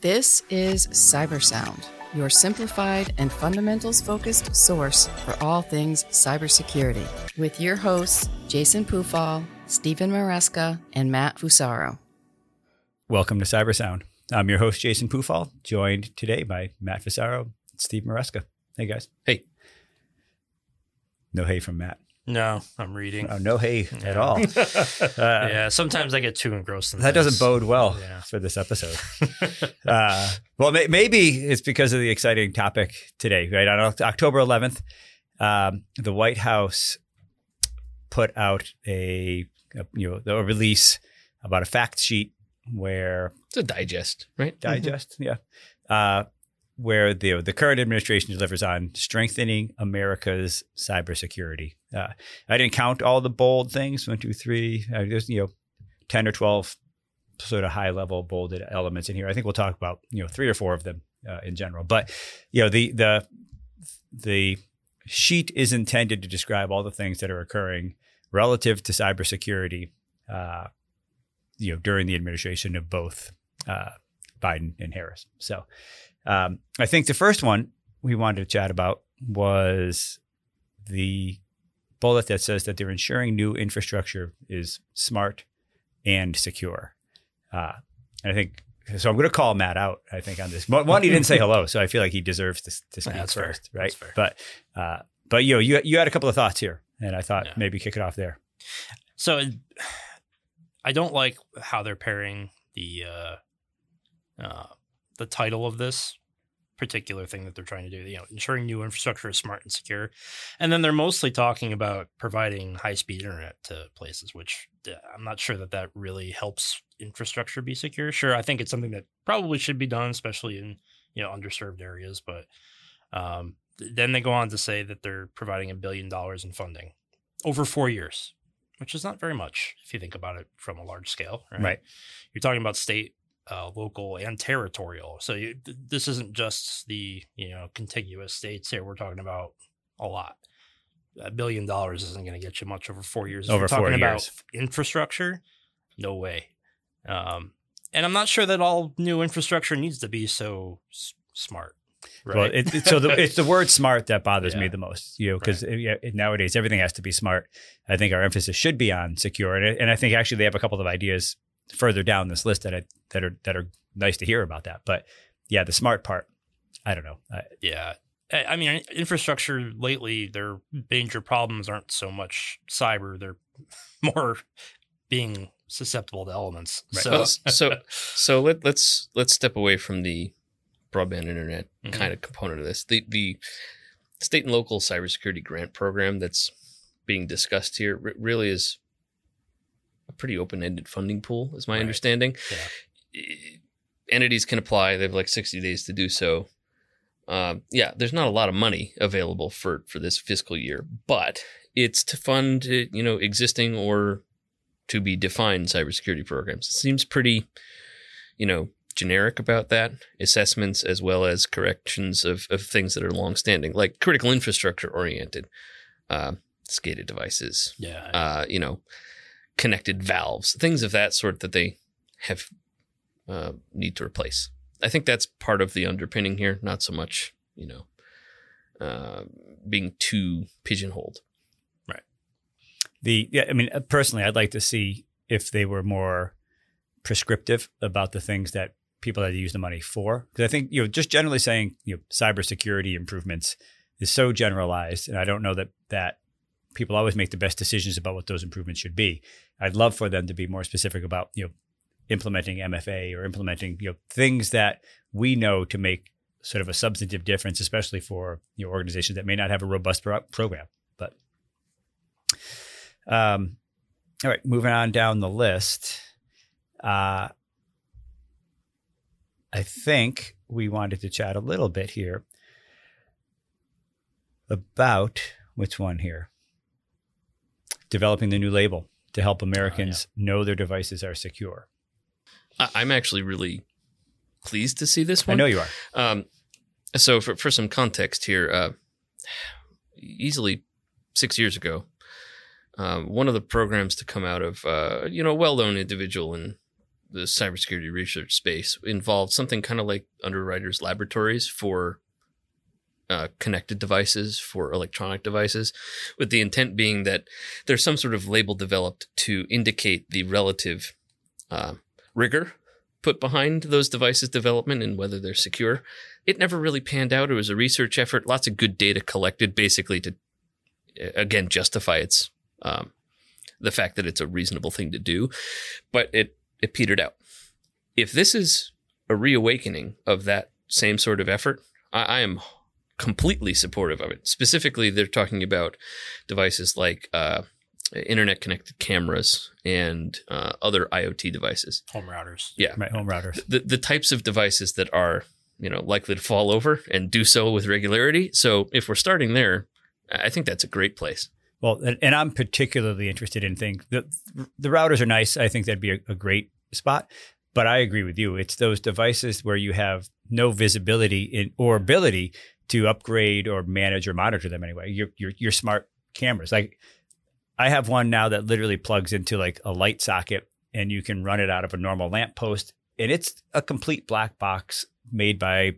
This is Cybersound, your simplified and fundamentals focused source for all things cybersecurity, with your hosts, Jason Pufall, Stephen Maresca, and Matt Fusaro. Welcome to Cybersound. I'm your host, Jason Pufall, joined today by Matt Fusaro and Steve Maresca. Hey, guys. Hey. No hey from Matt. No, I'm reading. Oh, no hey at all. Uh, yeah, sometimes I get too engrossed in That things. doesn't bode well Yeah. for this episode. uh, well, may- maybe it's because of the exciting topic today, right? On Oct- October 11th, um, the White House put out a, a you know a release about a fact sheet where It's a digest, right? digest, yeah, uh, where the the current administration delivers on strengthening America's cybersecurity. Uh, I didn't count all the bold things one, two, three. Uh, there's you know ten or twelve sort of high level bolded elements in here. I think we'll talk about you know three or four of them uh, in general. But you know the the the sheet is intended to describe all the things that are occurring relative to cybersecurity. Uh, you know, during the administration of both uh, Biden and Harris. So um, I think the first one we wanted to chat about was the bullet that says that they're ensuring new infrastructure is smart and secure. Uh, and I think so. I'm going to call Matt out. I think on this one, he didn't say hello, so I feel like he deserves to, to speak That's fair. first, right? That's fair. But uh, but you know, you you had a couple of thoughts here, and I thought Yeah. maybe kick it off there. So I don't like how they're pairing the uh, uh, the title of this particular thing that they're trying to do. You know, ensuring new infrastructure is smart and secure, and then they're mostly talking about providing high speed internet to places, which uh, I'm not sure that that really helps infrastructure be secure. Sure, I think it's something that probably should be done, especially in you know underserved areas, but um, th- then they go on to say that they're providing a billion dollars in funding over four years, which is not very much if you think about it from a large scale. Right. Right. You're talking about state, uh, local, and territorial. So you, th- this isn't just the you know contiguous states here. We're talking about a lot. A billion dollars isn't going to get you much over four years. If Over you're four talking years. about infrastructure, no way. Um, and I'm not sure that all new infrastructure needs to be so s- smart. Right. Well, it, it- so the, it's the word "smart" that bothers me the most. You know, because nowadays everything has to be smart. I think our emphasis should be on secure, and, and I think actually they have a couple of ideas further down this list that I, that are that are nice to hear about that. But yeah, the smart part, I don't know. I, Yeah. I I mean, infrastructure lately, their major problems aren't so much cyber; they're more being susceptible to elements. Right. So, Well, so so let, let's let's step away from the broadband internet Mhm. kind of component of this. The the state and local cybersecurity grant program that's being discussed here re- really is a pretty open-ended funding pool, is my Right. understanding. Yeah. Eh, Entities can apply; they have like sixty days to do so. Um, yeah, there's not a lot of money available for for this fiscal year, but it's to fund uh, you know existing or to be defined cybersecurity programs. It seems pretty, you know, generic about that. Assessments as well as corrections of, of things that are longstanding, like critical infrastructure oriented, uh, SCADA devices, yeah, uh, you know, connected valves, things of that sort that they have uh, need to replace. I think that's part of the underpinning here, not so much, you know, uh, being too pigeonholed. Right. The yeah, I mean, uh, personally, I'd like to see if they were more prescriptive about the things that people had to use the money for. Because I think you know, just generally saying you know, cybersecurity improvements is so generalized, and I don't know that that people always make the best decisions about what those improvements should be. I'd love for them to be more specific about you know implementing MFA or implementing you know things that we know to make sort of a substantive difference, especially for you know organizations that may not have a robust pro- program. But um, all right, moving on down the list. Uh, I think we wanted to chat a little bit here about which one here? Developing the new label to help Americans know their devices are secure. I'm actually really pleased to see this one. I know you are. Um, so for, for some context here, uh, easily six years ago, um, one of the programs to come out of uh, you know a well-known individual in the cybersecurity research space involved something kind of like underwriters laboratories for uh, connected devices for electronic devices with the intent being that there's some sort of label developed to indicate the relative uh, rigor put behind those devices development and whether they're secure. It never really panned out. It was a research effort. Lots of good data collected basically to again justify its um, the fact that it's a reasonable thing to do, but it it petered out. If this is a reawakening of that same sort of effort, I, I am completely supportive of it. Specifically, they're talking about devices like uh, internet connected cameras and uh, other IoT devices. Home routers. Yeah, Right, home routers. the the types of devices that are you know likely to fall over and do so with regularity. So if we're starting there, I think that's a great place. Well, and, and I'm particularly interested in things. The, the routers are nice. I think that'd be a, a great spot. But I agree with you. It's those devices where you have no visibility in or ability to upgrade or manage or monitor them anyway. Your your your smart cameras. Like I have one now that literally plugs into like a light socket and you can run it out of a normal lamp post and it's a complete black box made by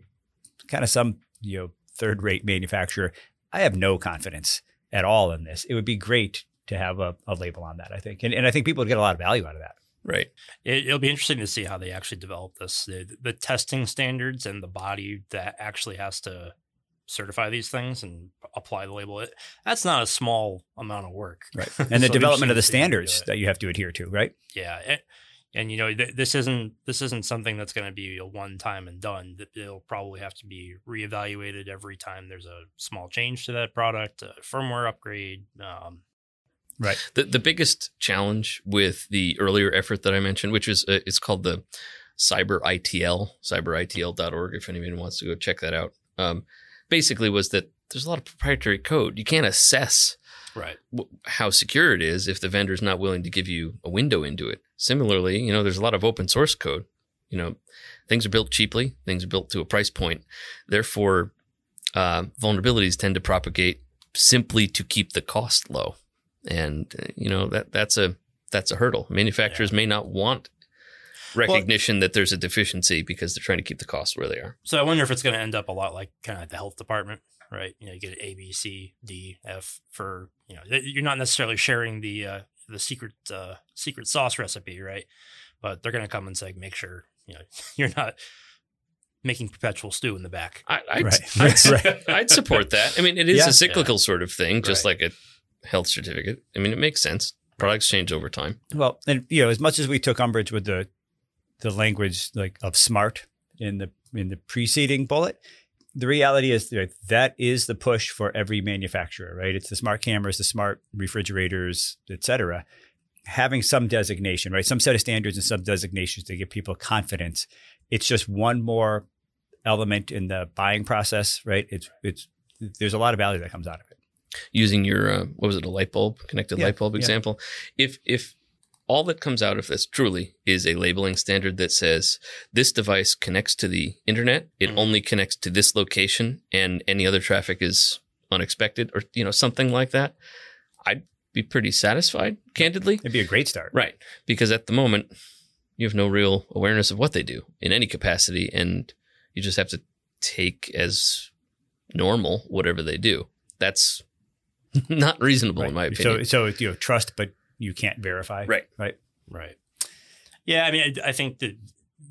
kind of some, you know, third rate manufacturer. I have no confidence at all in this. It would be great to have a, a label on that, I think. And, and I think people would get a lot of value out of that. Right. It, will be interesting to see how they actually develop this. The, the testing standards and the body that actually has to certify these things and apply the label. It, that's not a small amount of work. Right. And the development of the interesting to see how they do standards that you have to adhere to, right? Yeah, and, and you know th- this isn't this isn't something that's going to be a one time and done. Th- It'll probably have to be reevaluated every time there's a small change to that product, a firmware upgrade. Um, Right. The the biggest challenge with the earlier effort that I mentioned, which is uh, it's called the Cyber ITL, cyberitl.org. If anyone wants to go check that out, um, basically was that there's a lot of proprietary code. You can't assess right. w- how secure it is if the vendor's not willing to give you a window into it. Similarly, you know, there's a lot of open source code. You know, things are built cheaply, things are built to a price point. Therefore, uh, vulnerabilities tend to propagate simply to keep the cost low, and uh, you know that that's a that's a hurdle. Manufacturers may not want recognition that there's a deficiency because they're trying to keep the costs where they are. So I wonder if it's going to end up a lot like kind of like the health department, right? You know, you get A, B, C, D, F for you know you're not necessarily sharing the uh, the secret uh, secret sauce recipe, right? But they're going to come and say, make sure you know you're not making perpetual stew in the back. I, I'd, Right. I'd, Right. I'd support that. I mean, it is Yeah. a cyclical sort of thing, just Right. like a health certificate. I mean, it makes sense. Products change over time. Well, and you know, as much as we took umbrage with the the language like of smart in the in the preceding bullet, the reality is that that is the push for every manufacturer, right? It's the smart cameras, the smart refrigerators, et cetera. Having some designation, right? Some set of standards and some designations to give people confidence. It's just one more element in the buying process, right? It's it's there's a lot of value that comes out of it. Using your uh, what was it, a light bulb, connected Yeah, light bulb yeah. example. If if all that comes out of this truly is a labeling standard that says this device connects to the internet, it Mhm. only connects to this location, and any other traffic is unexpected, or you know something like that, I'd be pretty satisfied, candidly. It'd be a great start. Right. Because at the moment, you have no real awareness of what they do in any capacity. And you just have to take as normal whatever they do. That's not reasonable, in my opinion. So, so you know, trust, but you can't verify. Right. Right. Right. Yeah, I mean, I, I think that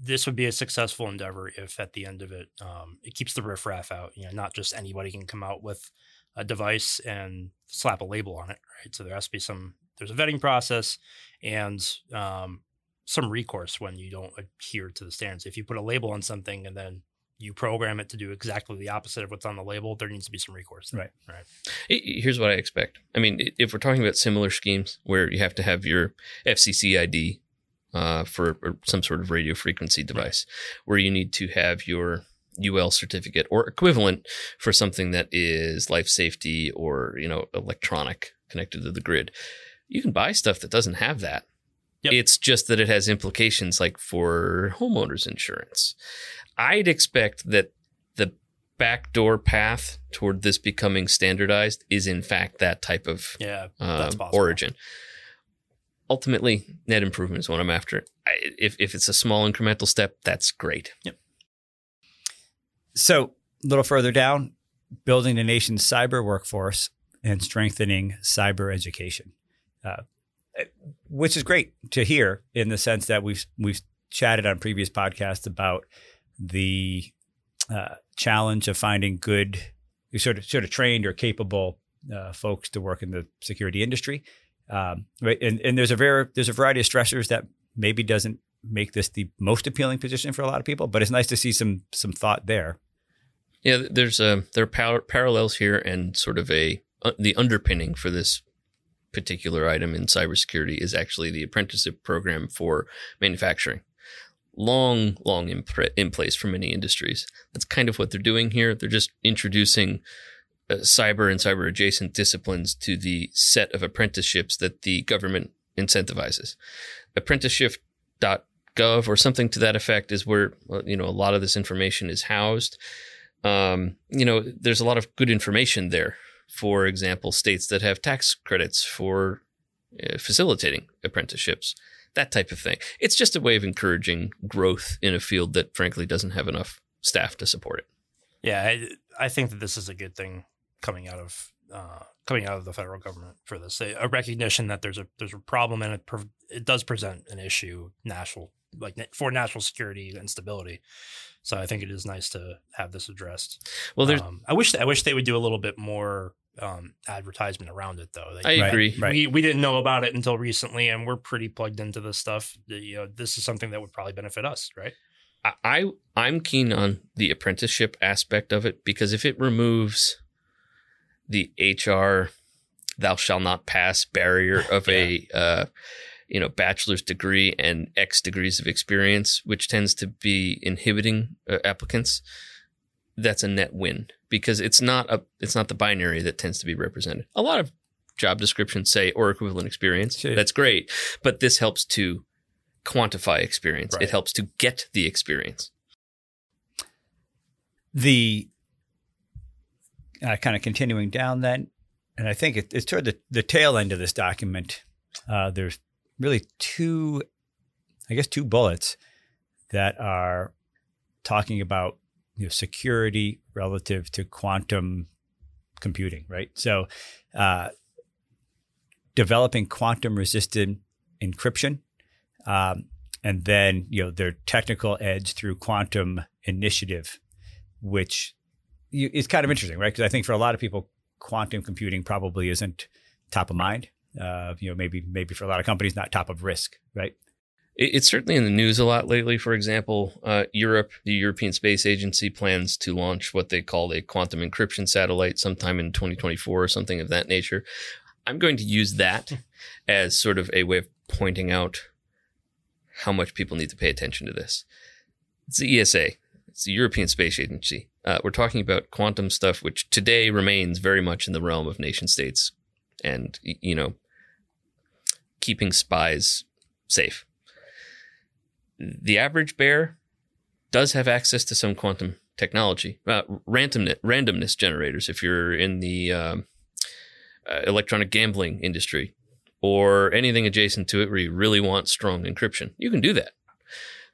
this would be a successful endeavor if at the end of it, um, it keeps the riffraff out. You know, not just anybody can come out with a device and slap a label on it, right? So there has to be some. There's a vetting process and um, some recourse when you don't adhere to the standards. If you put a label on something and then you program it to do exactly the opposite of what's on the label, there needs to be some recourse. there. Right. Right. Here's what I expect. I mean, if we're talking about similar schemes where you have to have your FCC ID uh, for or some sort of radio frequency device, where you need to have your UL certificate or equivalent for something that is life safety or you know electronic connected to the grid, you can buy stuff that doesn't have that. Yep. It's just that it has implications like for homeowners insurance. I'd expect that the backdoor path toward this becoming standardized is in fact that type of Yeah. uh, origin. ultimately, net improvement is what I'm after. I, if if it's a small incremental step, that's great. Yep. So, a little further down, building the nation's cyber workforce and strengthening cyber education, uh, which is great to hear in the sense that we've we've chatted on previous podcasts about the uh, challenge of finding good, sort of sort of trained or capable uh, folks to work in the security industry. Um, right, and and there's a very there's a variety of stressors that maybe doesn't make this the most appealing position for a lot of people, but it's nice to see some some thought there. Yeah, there's a there are par- parallels here, and sort of a uh, the underpinning for this particular item in cybersecurity is actually the apprenticeship program for manufacturing. Long, long in, in place for many industries. That's kind of what they're doing here. They're just introducing uh, cyber and cyber adjacent disciplines to the set of apprenticeships that the government incentivizes. Apprenticeship.gov or something to that effect is where you know a lot of this information is housed. Um, you know, there's a lot of good information there. For example, states that have tax credits for uh, facilitating apprenticeships, that type of thing. It's just a way of encouraging growth in a field that, frankly, doesn't have enough staff to support it. Yeah, I, I think that this is a good thing coming out of uh, coming out of the federal government for this. A, a recognition that there's a there's a problem and it pre- it does present an issue national like for national security and stability. So I think it is nice to have this addressed. Well, there's Um, I wish I wish they would do a little bit more um, advertisement around it though. They- I Right, agree. right. we, we didn't know about it until recently, and we're pretty plugged into this stuff. You know, this is something that would probably benefit us, right? I, I I'm keen on the apprenticeship aspect of it because if it removes the HR thou shall not pass barrier of a uh, you know bachelor's degree and X degrees of experience, which tends to be inhibiting uh, applicants, that's a net win because it's not a it's not the binary that tends to be represented. A lot of job descriptions say or equivalent experience. Sure. That's great, but this helps to quantify experience. Right. It helps to get the experience. the uh, kind of continuing down then, and I think it, it's toward the, the tail end of this document. Uh, there's really two, I guess, two bullets that are talking about you know, security relative to quantum computing, right? So, uh, developing quantum resistant encryption, um, and then you know their technical edge through quantum initiative which you, is kind of interesting, right? Because I think for a lot of people, quantum computing probably isn't top of mind. Uh, you know, maybe maybe for a lot of companies, not top of risk, right? It- It's certainly in the news a lot lately. For example, uh, Europe, the European Space Agency plans to launch what they call a quantum encryption satellite sometime in 2024 or something of that nature. I'm going to use that as sort of a way of pointing out how much people need to pay attention to this. It's the ESA, it's the European Space Agency. Uh, we're talking about quantum stuff, which today remains very much in the realm of nation states and, you know, keeping spies safe the average bear does have access to some quantum technology, uh, randomness, randomness generators. If you're in the um, uh, electronic gambling industry or anything adjacent to it, where you really want strong encryption, you can do that.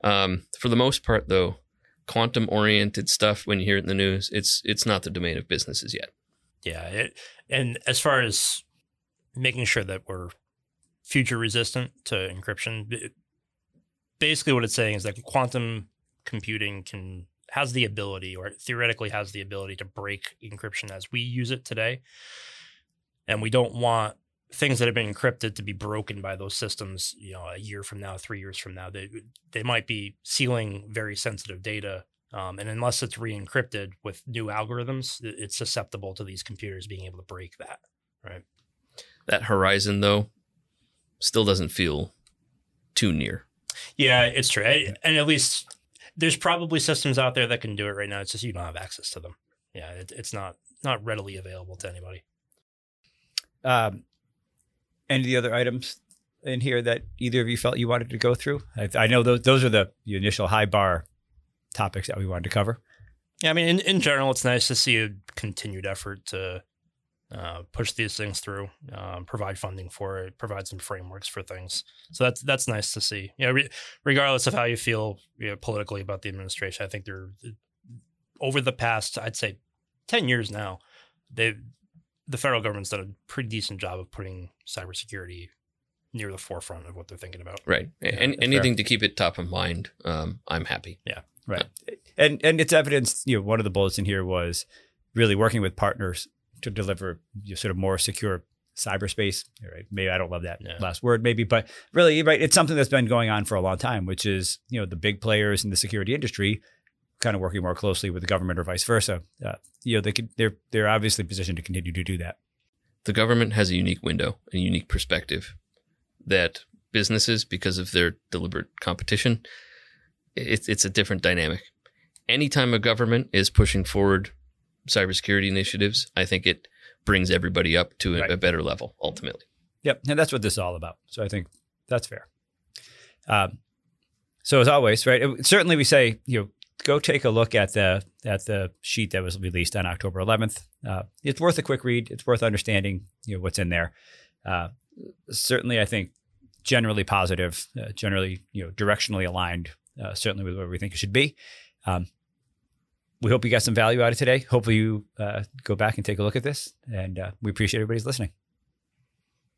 Um, for the most part, though, quantum-oriented stuff, when you hear it in the news, it's it's not the domain of businesses yet. Yeah, it, and as far as making sure that we're future resistant to encryption, basically what it's saying is that quantum computing can has the ability, or theoretically has the ability, to break encryption as we use it today, and we don't want things that have been encrypted to be broken by those systems. You know, a year from now, three years from now, they they might be sealing very sensitive data um, and unless it's re-encrypted with new algorithms, it's susceptible to these computers being able to break that. Right. That horizon, though, still doesn't feel too near. Yeah, it's true. I- And at least there's probably systems out there that can do it right now. It's just you don't have access to them. Yeah, it, it's not not readily available to anybody. Um, any of the other items in here that either of you felt you wanted to go through? I, I know those those are the, the initial high bar topics that we wanted to cover. Yeah, I mean, in, in general, it's nice to see a continued effort to uh, push these things through, um, provide funding for it, provide some frameworks for things. So that's that's nice to see. You know, re- regardless of how you feel you know, politically about the administration, I think they're over the past, I'd say, ten years now, they the federal government's done a pretty decent job of putting cybersecurity near the forefront of what they're thinking about. Right. Yeah, and that's anything to keep it top of mind, um, I'm happy. Yeah, right. And and it's evidence, you know, one of the bullets in here was really working with partners to deliver you know, sort of more secure cyberspace. Right. Maybe I don't love that Yeah. last word, maybe, but really, right, it's something that's been going on for a long time, which is, you know, the big players in the security industry kind of working more closely with the government or vice versa. Uh, you know, they could they're they're obviously positioned to continue to do that. The government has a unique window, a unique perspective that businesses, because of their deliberate competition, it's it's a different dynamic. Anytime a government is pushing forward cybersecurity initiatives, I think it brings everybody up to a, Right. a better level ultimately. Yep, and that's what this is all about. So I think that's fair. Um, so as always, right? it- certainly, we say you know go take a look at the at the sheet that was released on October 11th. Uh, it's worth a quick read. It's worth understanding you know what's in there. Uh, certainly, I think generally positive, uh, generally you know directionally aligned. Uh, certainly with where we think it should be. Um, we hope you got some value out of today. Hopefully, you uh, go back and take a look at this, and uh, we appreciate everybody's listening.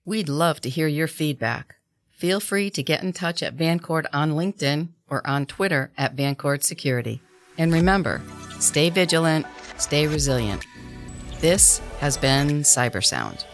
We'd love to hear your feedback. Feel free to get in touch at Vancord on LinkedIn or on Twitter at Vancord Security. And remember, stay vigilant, stay resilient. This has been Cybersound.